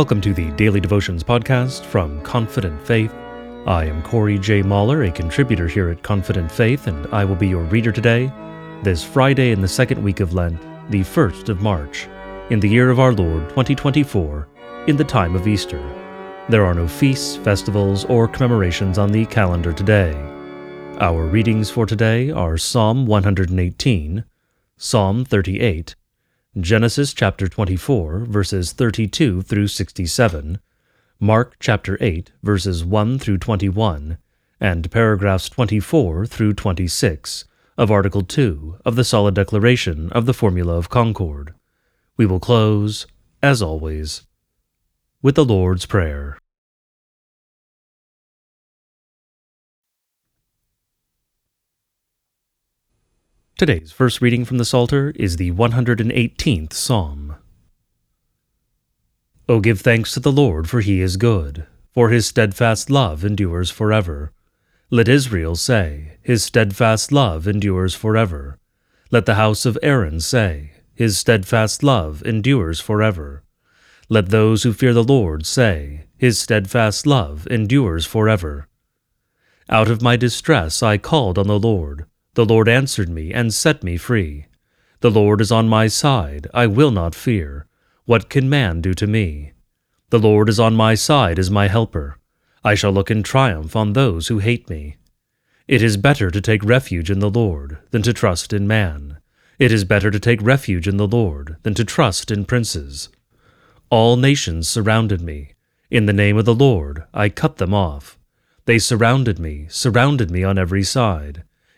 Welcome to the Daily Devotions podcast from Confident Faith. I am Corey J. Mahler, a contributor here at Confident Faith, and I will be your reader today, this Friday in the second week of Lent, the 1st of March, in the year of our Lord 2024, in the time of Easter. There are no feasts, festivals, or commemorations on the calendar today. Our readings for today are Psalm 118, Psalm 38, Genesis chapter 24, verses 32 through 67, Mark chapter 8, verses 1 through 21, and paragraphs 24 through 26 of Article 2 of the Solid Declaration of the Formula of Concord. We will close, as always, with the Lord's Prayer. Today's first reading from the Psalter is the 118th Psalm. O give thanks to the Lord, for he is good, for his steadfast love endures forever. Let Israel say, His steadfast love endures forever. Let the house of Aaron say, His steadfast love endures forever. Let those who fear the Lord say, His steadfast love endures forever. Out of my distress I called on the Lord. The Lord answered me and set me free. The Lord is on my side, I will not fear. What can man do to me? The Lord is on my side as my helper. I shall look in triumph on those who hate me. It is better to take refuge in the Lord than to trust in man. It is better to take refuge in the Lord than to trust in princes. All nations surrounded me. In the name of the Lord I cut them off. They surrounded me, surrounded me on every side.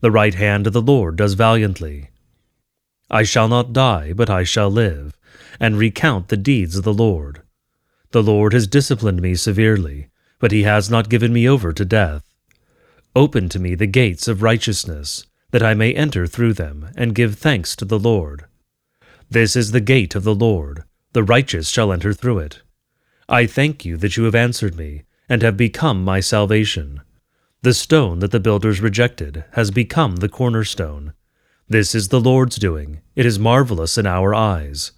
The right hand of the Lord does valiantly. I shall not die, but I shall live, and recount the deeds of the Lord. The Lord has disciplined me severely, but he has not given me over to death. Open to me the gates of righteousness, that I may enter through them, and give thanks to the Lord. This is the gate of the Lord, the righteous shall enter through it. I thank you that you have answered me, and have become my salvation. The stone that the builders rejected has become the cornerstone. This is the Lord's doing. It is marvelous in our eyes.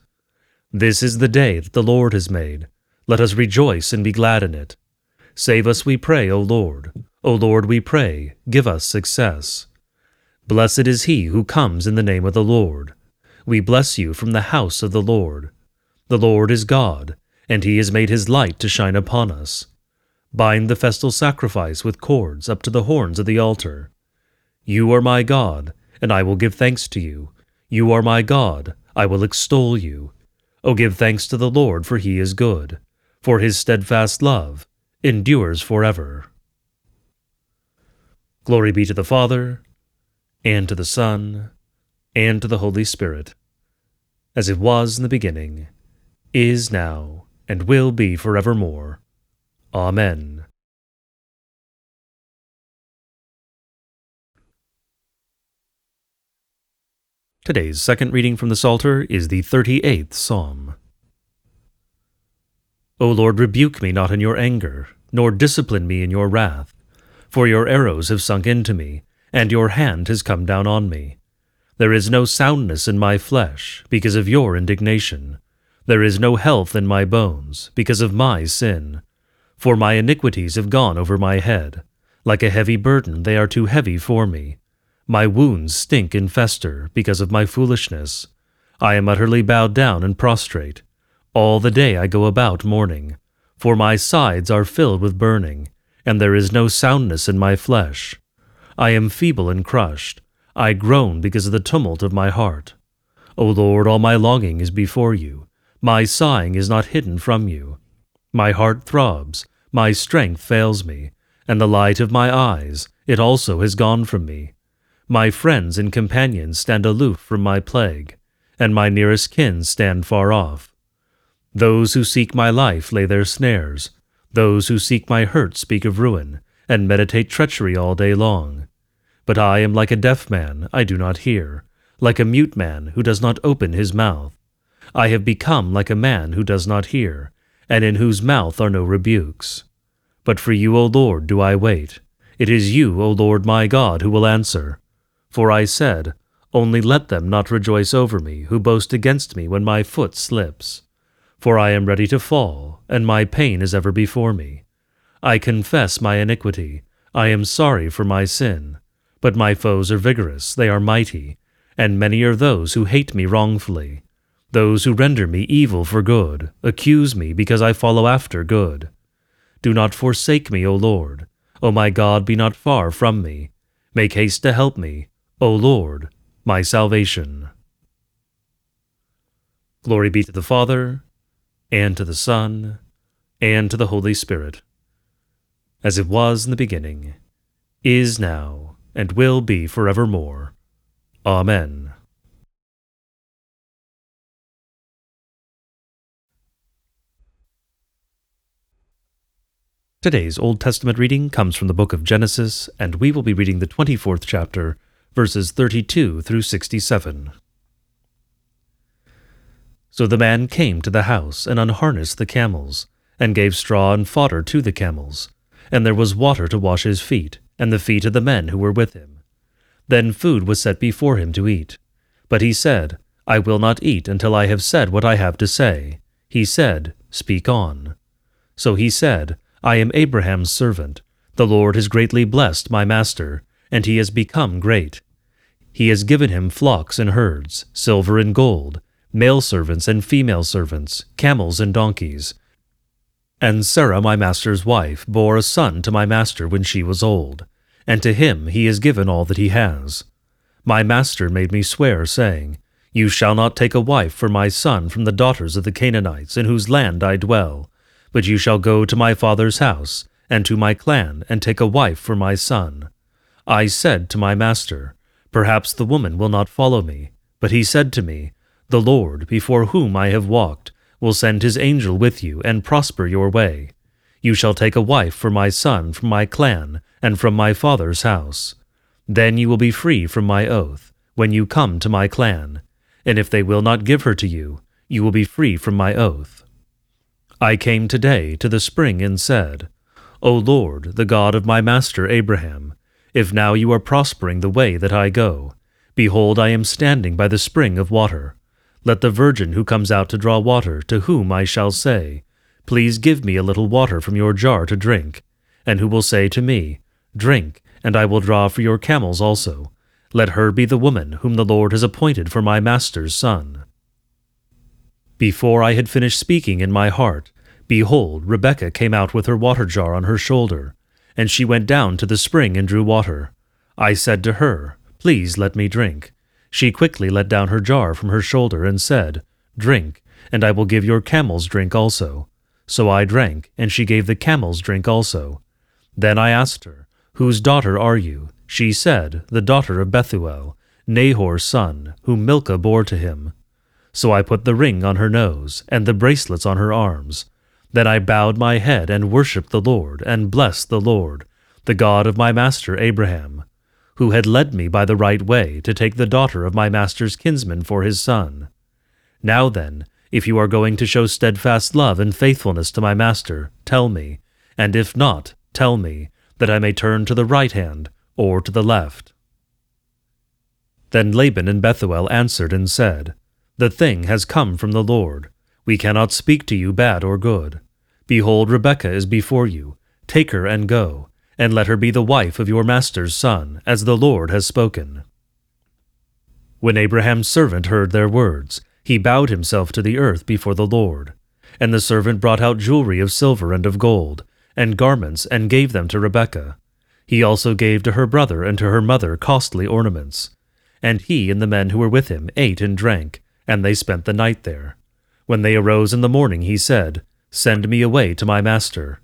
This is the day that the Lord has made. Let us rejoice and be glad in it. Save us, we pray, O Lord. O Lord, we pray, give us success. Blessed is he who comes in the name of the Lord. We bless you from the house of the Lord. The Lord is God, and he has made his light to shine upon us. Bind the festal sacrifice with cords up to the horns of the altar. You are my God, and I will give thanks to you. You are my God, I will extol you. O give thanks to the Lord, for he is good, for his steadfast love endures forever. Glory be to the Father, and to the Son, and to the Holy Spirit, as it was in the beginning, is now, and will be forevermore. Amen. Today's second reading from the Psalter is the 38th Psalm. O Lord, rebuke me not in your anger, nor discipline me in your wrath. For your arrows have sunk into me, and your hand has come down on me. There is no soundness in my flesh, because of your indignation. There is no health in my bones, because of my sin. For my iniquities have gone over my head. Like a heavy burden, they are too heavy for me. My wounds stink and fester because of my foolishness. I am utterly bowed down and prostrate. All the day I go about mourning, for my sides are filled with burning, and there is no soundness in my flesh. I am feeble and crushed. I groan because of the tumult of my heart. O Lord, all my longing is before you. My sighing is not hidden from you. My heart throbs, my strength fails me, and the light of my eyes, it also has gone from me. My friends and companions stand aloof from my plague, and my nearest kin stand far off. Those who seek my life lay their snares. Those who seek my hurt speak of ruin, and meditate treachery all day long. But I am like a deaf man, I do not hear, like a mute man who does not open his mouth. I have become like a man who does not hear, and in whose mouth are no rebukes. But for you, O Lord, do I wait. It is you, O Lord my God, who will answer. For I said, Only let them not rejoice over me, who boast against me when my foot slips. For I am ready to fall, and my pain is ever before me. I confess my iniquity. I am sorry for my sin. But my foes are vigorous, they are mighty, and many are those who hate me wrongfully. Those who render me evil for good accuse me because I follow after good. Do not forsake me, O Lord. O my God, be not far from me. Make haste to help me, O Lord, my salvation. Glory be to the Father, and to the Son, and to the Holy Spirit, as it was in the beginning, is now, and will be forevermore. Amen. Today's Old Testament reading comes from the book of Genesis, and we will be reading the 24th chapter, verses 32 through 67. So the man came to the house and unharnessed the camels, and gave straw and fodder to the camels, and there was water to wash his feet, and the feet of the men who were with him. Then food was set before him to eat. But he said, I will not eat until I have said what I have to say. He said, Speak on. So he said, I am Abraham's servant. The Lord has greatly blessed my master, and he has become great. He has given him flocks and herds, silver and gold, male servants and female servants, camels and donkeys. And Sarah, my master's wife, bore a son to my master when she was old, and to him he has given all that he has. My master made me swear, saying, You shall not take a wife for my son from the daughters of the Canaanites in whose land I dwell but you shall go to my father's house, and to my clan, and take a wife for my son. I said to my master, Perhaps the woman will not follow me. But he said to me, The Lord, before whom I have walked, will send his angel with you, and prosper your way. You shall take a wife for my son from my clan, and from my father's house. Then you will be free from my oath, when you come to my clan. And if they will not give her to you, you will be free from my oath. I came today to the spring and said, O Lord, the God of my master Abraham, if now you are prospering the way that I go, behold, I am standing by the spring of water. Let the virgin who comes out to draw water, to whom I shall say, Please give me a little water from your jar to drink, and who will say to me, Drink, and I will draw for your camels also. Let her be the woman whom the Lord has appointed for my master's son. Before I had finished speaking in my heart, behold, Rebekah came out with her water jar on her shoulder, and she went down to the spring and drew water. I said to her, Please let me drink. She quickly let down her jar from her shoulder and said, Drink, and I will give your camels drink also. So I drank, and she gave the camels drink also. Then I asked her, Whose daughter are you? She said, The daughter of Bethuel, Nahor's son, whom Milcah bore to him. So I put the ring on her nose, and the bracelets on her arms. Then I bowed my head and worshipped the Lord, and blessed the Lord, the God of my master Abraham, who had led me by the right way to take the daughter of my master's kinsman for his son. Now then, if you are going to show steadfast love and faithfulness to my master, tell me, and if not, tell me, that I may turn to the right hand or to the left. Then Laban and Bethuel answered and said, the thing has come from the Lord. We cannot speak to you bad or good. Behold, Rebekah is before you. Take her and go, and let her be the wife of your master's son, as the Lord has spoken. When Abraham's servant heard their words, he bowed himself to the earth before the Lord. And the servant brought out jewelry of silver and of gold, and garments, and gave them to Rebekah. He also gave to her brother and to her mother costly ornaments. And he and the men who were with him ate and drank, and they spent the night there. When they arose in the morning, he said, Send me away to my master.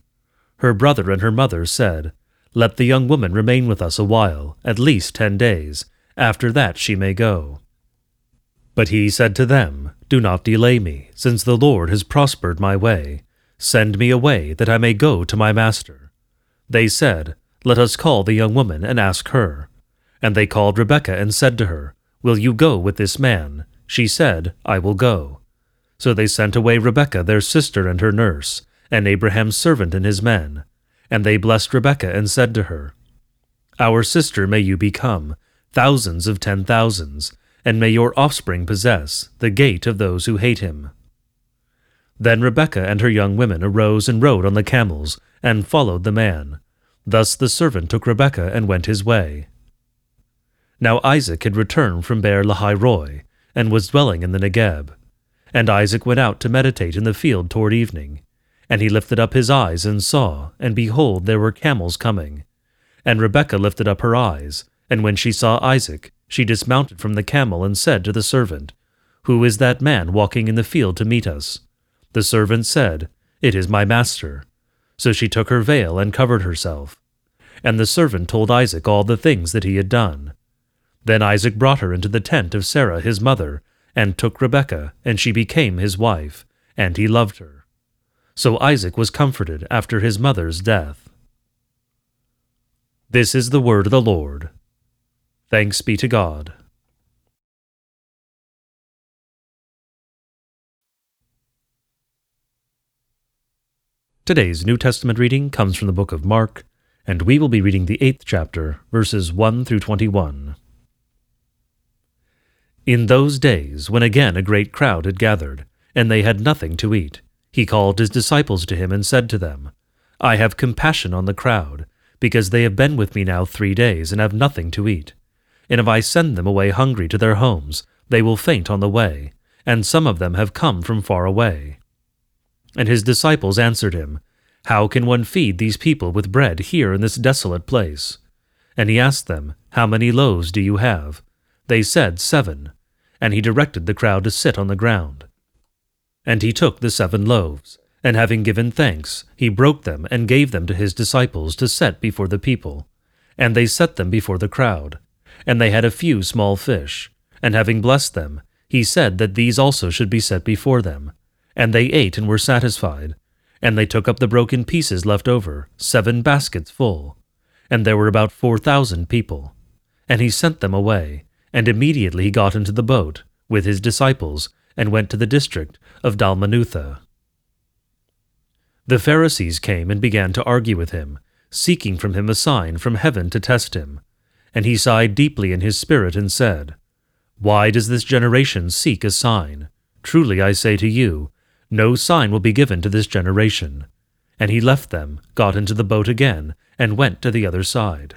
Her brother and her mother said, Let the young woman remain with us a while, at least ten days. After that she may go. But he said to them, Do not delay me, since the Lord has prospered my way. Send me away, that I may go to my master. They said, Let us call the young woman and ask her. And they called Rebekah and said to her, Will you go with this man? She said, I will go. So they sent away Rebekah their sister and her nurse, and Abraham's servant and his men. And they blessed Rebekah and said to her, Our sister may you become, thousands of ten thousands, and may your offspring possess the gate of those who hate him. Then Rebekah and her young women arose and rode on the camels, and followed the man. Thus the servant took Rebekah and went his way. Now Isaac had returned from Beer Lahai Roi, and was dwelling in the Negeb. And Isaac went out to meditate in the field toward evening. And he lifted up his eyes and saw, and behold, there were camels coming. And Rebekah lifted up her eyes, and when she saw Isaac, she dismounted from the camel and said to the servant, Who is that man walking in the field to meet us? The servant said, It is my master. So she took her veil and covered herself. And the servant told Isaac all the things that he had done. Then Isaac brought her into the tent of Sarah his mother, and took Rebekah, and she became his wife, and he loved her. So Isaac was comforted after his mother's death. This is the word of the Lord. Thanks be to God. Today's New Testament reading comes from the book of Mark, and we will be reading the eighth chapter, verses 1 through 21. In those days, when again a great crowd had gathered, and they had nothing to eat, he called his disciples to him and said to them, I have compassion on the crowd, because they have been with me now three days and have nothing to eat. And if I send them away hungry to their homes, they will faint on the way, and some of them have come from far away. And his disciples answered him, How can one feed these people with bread here in this desolate place? And he asked them, How many loaves do you have? They said, Seven. And he directed the crowd to sit on the ground. And he took the seven loaves, and having given thanks, he broke them and gave them to his disciples to set before the people. And they set them before the crowd. And they had a few small fish. And having blessed them, he said that these also should be set before them. And they ate and were satisfied. And they took up the broken pieces left over, seven baskets full. And there were about four thousand people. And he sent them away, and immediately he got into the boat, with his disciples, and went to the district of Dalmanutha. The Pharisees came and began to argue with him, seeking from him a sign from heaven to test him. And he sighed deeply in his spirit and said, Why does this generation seek a sign? Truly I say to you, no sign will be given to this generation. And he left them, got into the boat again, and went to the other side.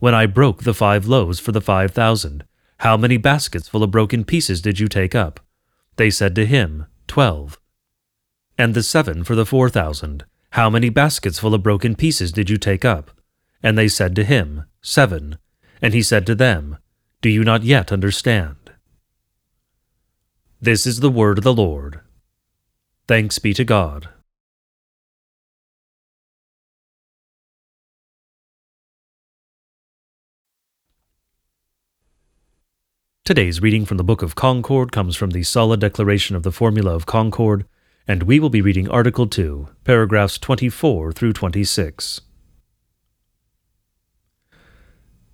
When I broke the five loaves for the five thousand, how many baskets full of broken pieces did you take up? They said to him, Twelve. And the seven for the four thousand, how many baskets full of broken pieces did you take up? And they said to him, Seven. And he said to them, Do you not yet understand? This is the word of the Lord. Thanks be to God. Today's reading from the Book of Concord comes from the Solid Declaration of the Formula of Concord, and we will be reading Article 2, paragraphs 24 through 26.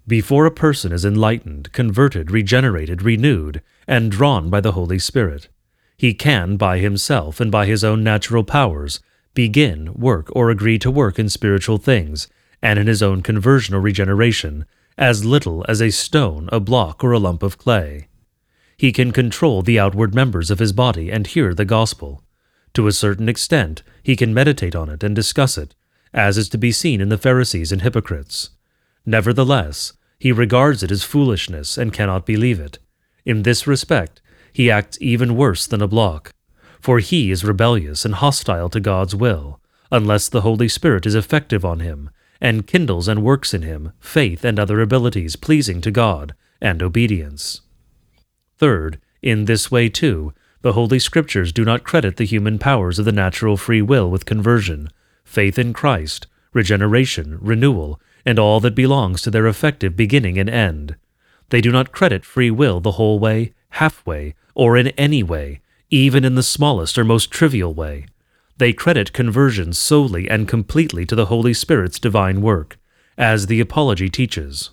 Before a person is enlightened, converted, regenerated, renewed, and drawn by the Holy Spirit, he can, by himself and by his own natural powers, begin, work, or agree to work in spiritual things, and in his own conversion or regeneration, as little as a stone, a block, or a lump of clay. He can control the outward members of his body and hear the gospel. To a certain extent, he can meditate on it and discuss it, as is to be seen in the Pharisees and hypocrites. Nevertheless, he regards it as foolishness and cannot believe it. In this respect, he acts even worse than a block, for he is rebellious and hostile to God's will, unless the Holy Spirit is effective on him, and kindles and works in him faith and other abilities pleasing to God, and obedience. Third, in this way too, the Holy Scriptures do not credit the human powers of the natural free will with conversion, faith in Christ, regeneration, renewal, and all that belongs to their effective beginning and end. They do not credit free will the whole way, halfway, or in any way, even in the smallest or most trivial way. They credit conversion solely and completely to the Holy Spirit's divine work, as the Apology teaches.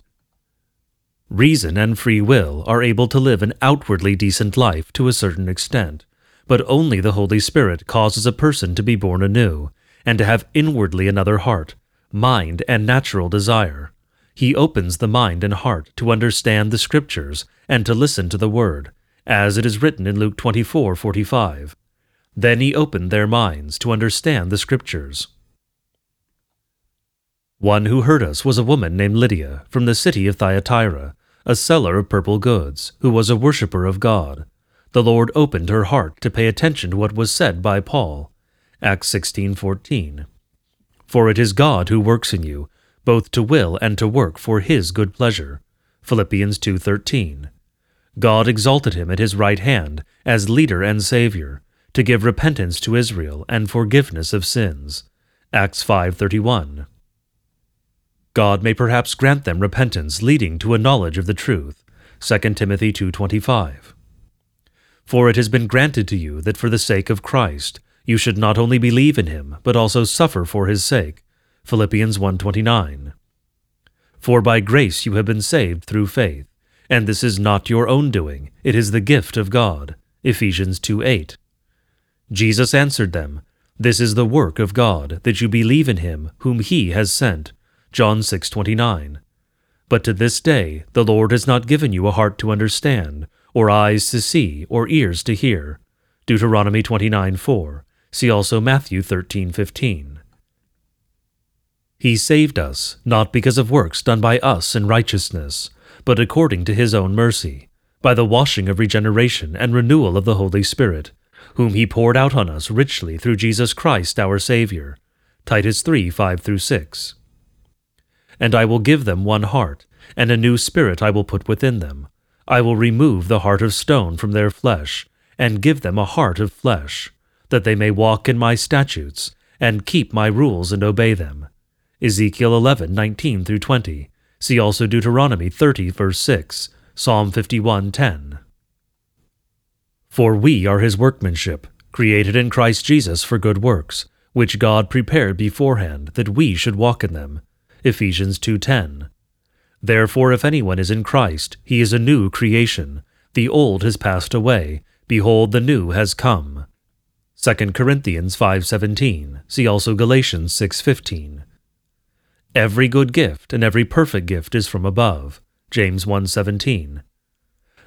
Reason and free will are able to live an outwardly decent life to a certain extent, but only the Holy Spirit causes a person to be born anew, and to have inwardly another heart, mind, and natural desire. He opens the mind and heart to understand the Scriptures and to listen to the Word, as it is written in Luke 24:45. Then he opened their minds to understand the Scriptures. One who heard us was a woman named Lydia from the city of Thyatira, a seller of purple goods, who was a worshipper of God. The Lord opened her heart to pay attention to what was said by Paul. Acts 16:14. For it is God who works in you, both to will and to work for his good pleasure. Philippians 2:13. God exalted him at his right hand as leader and savior to give repentance to Israel and forgiveness of sins. Acts 5:31. God may perhaps grant them repentance leading to a knowledge of the truth. 2 Timothy 2:25. For it has been granted to you that for the sake of Christ you should not only believe in him but also suffer for his sake. Philippians 1:29. For by grace you have been saved through faith, and this is not your own doing, it is the gift of God. Ephesians 2:8. Jesus answered them, This is the work of God, that you believe in him whom he has sent. John 6:29. But to this day the Lord has not given you a heart to understand, or eyes to see, or ears to hear. Deuteronomy 29:4. See also Matthew 13:15. He saved us, not because of works done by us in righteousness, but according to his own mercy, by the washing of regeneration and renewal of the Holy Spirit, whom he poured out on us richly through Jesus Christ our Saviour. Titus 3 5 through 6. And I will give them one heart, and a new spirit I will put within them. I will remove the heart of stone from their flesh, and give them a heart of flesh, that they may walk in my statutes, and keep my rules and obey them. Ezekiel 11 19 through 20. See also Deuteronomy 30, verse 6, Psalm 51 10. For we are his workmanship, created in Christ Jesus for good works, which God prepared beforehand that we should walk in them. Ephesians 2:10. Therefore if anyone is in Christ, he is a new creation. The old has passed away; behold the new has come. 2 Corinthians 5:17. See also Galatians 6:15. Every good gift and every perfect gift is from above. James 1:17.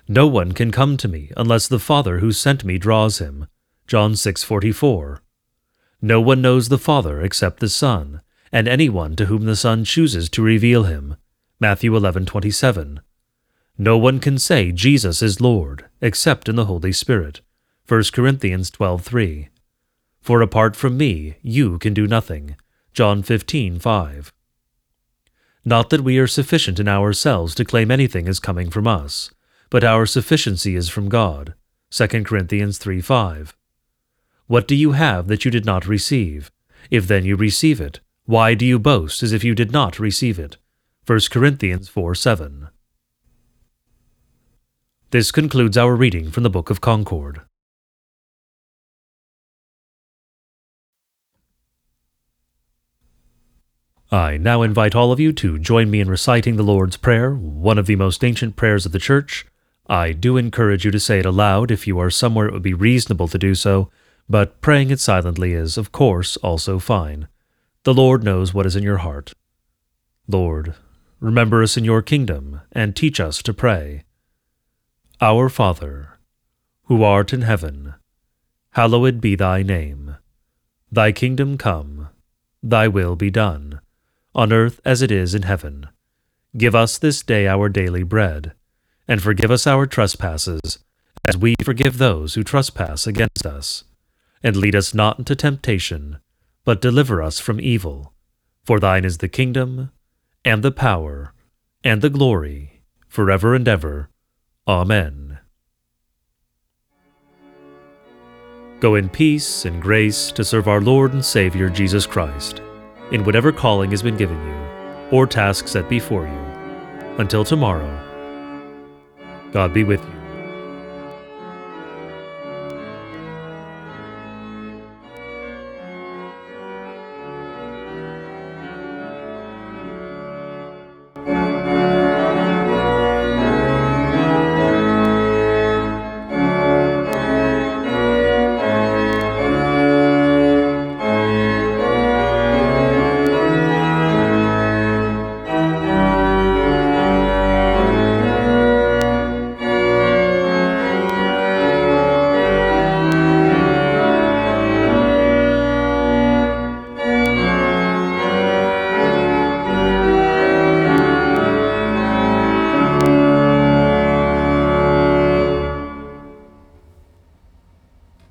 No one can come to me unless the Father who sent me draws him. John 6:44. No one knows the Father except the Son, and anyone to whom the Son chooses to reveal him. Matthew 11:27. No one can say Jesus is Lord except in the Holy Spirit. 1 Corinthians 12:3. For apart from me you can do nothing. John 15:5. Not that we are sufficient in ourselves to claim anything as coming from us but our sufficiency is from God. 2 Corinthians 3 5. What do you have that you did not receive? If then you receive it, why do you boast as if you did not receive it? 1 Corinthians 4 7. This concludes our reading from the Book of Concord. I now invite all of you to join me in reciting the Lord's Prayer, one of the most ancient prayers of the Church. I do encourage you to say it aloud if you are somewhere it would be reasonable to do so, but praying it silently is, of course, also fine. The Lord knows what is in your heart. Lord, remember us in your kingdom, and teach us to pray. Our Father, who art in heaven, hallowed be thy name. Thy kingdom come, thy will be done, on earth as it is in heaven. Give us this day our daily bread and forgive us our trespasses, as we forgive those who trespass against us. And lead us not into temptation, but deliver us from evil. For thine is the kingdom, and the power, and the glory, forever and ever. Amen. Go in peace and grace to serve our Lord and Savior Jesus Christ, in whatever calling has been given you, or task set before you. Until tomorrow, God be with you.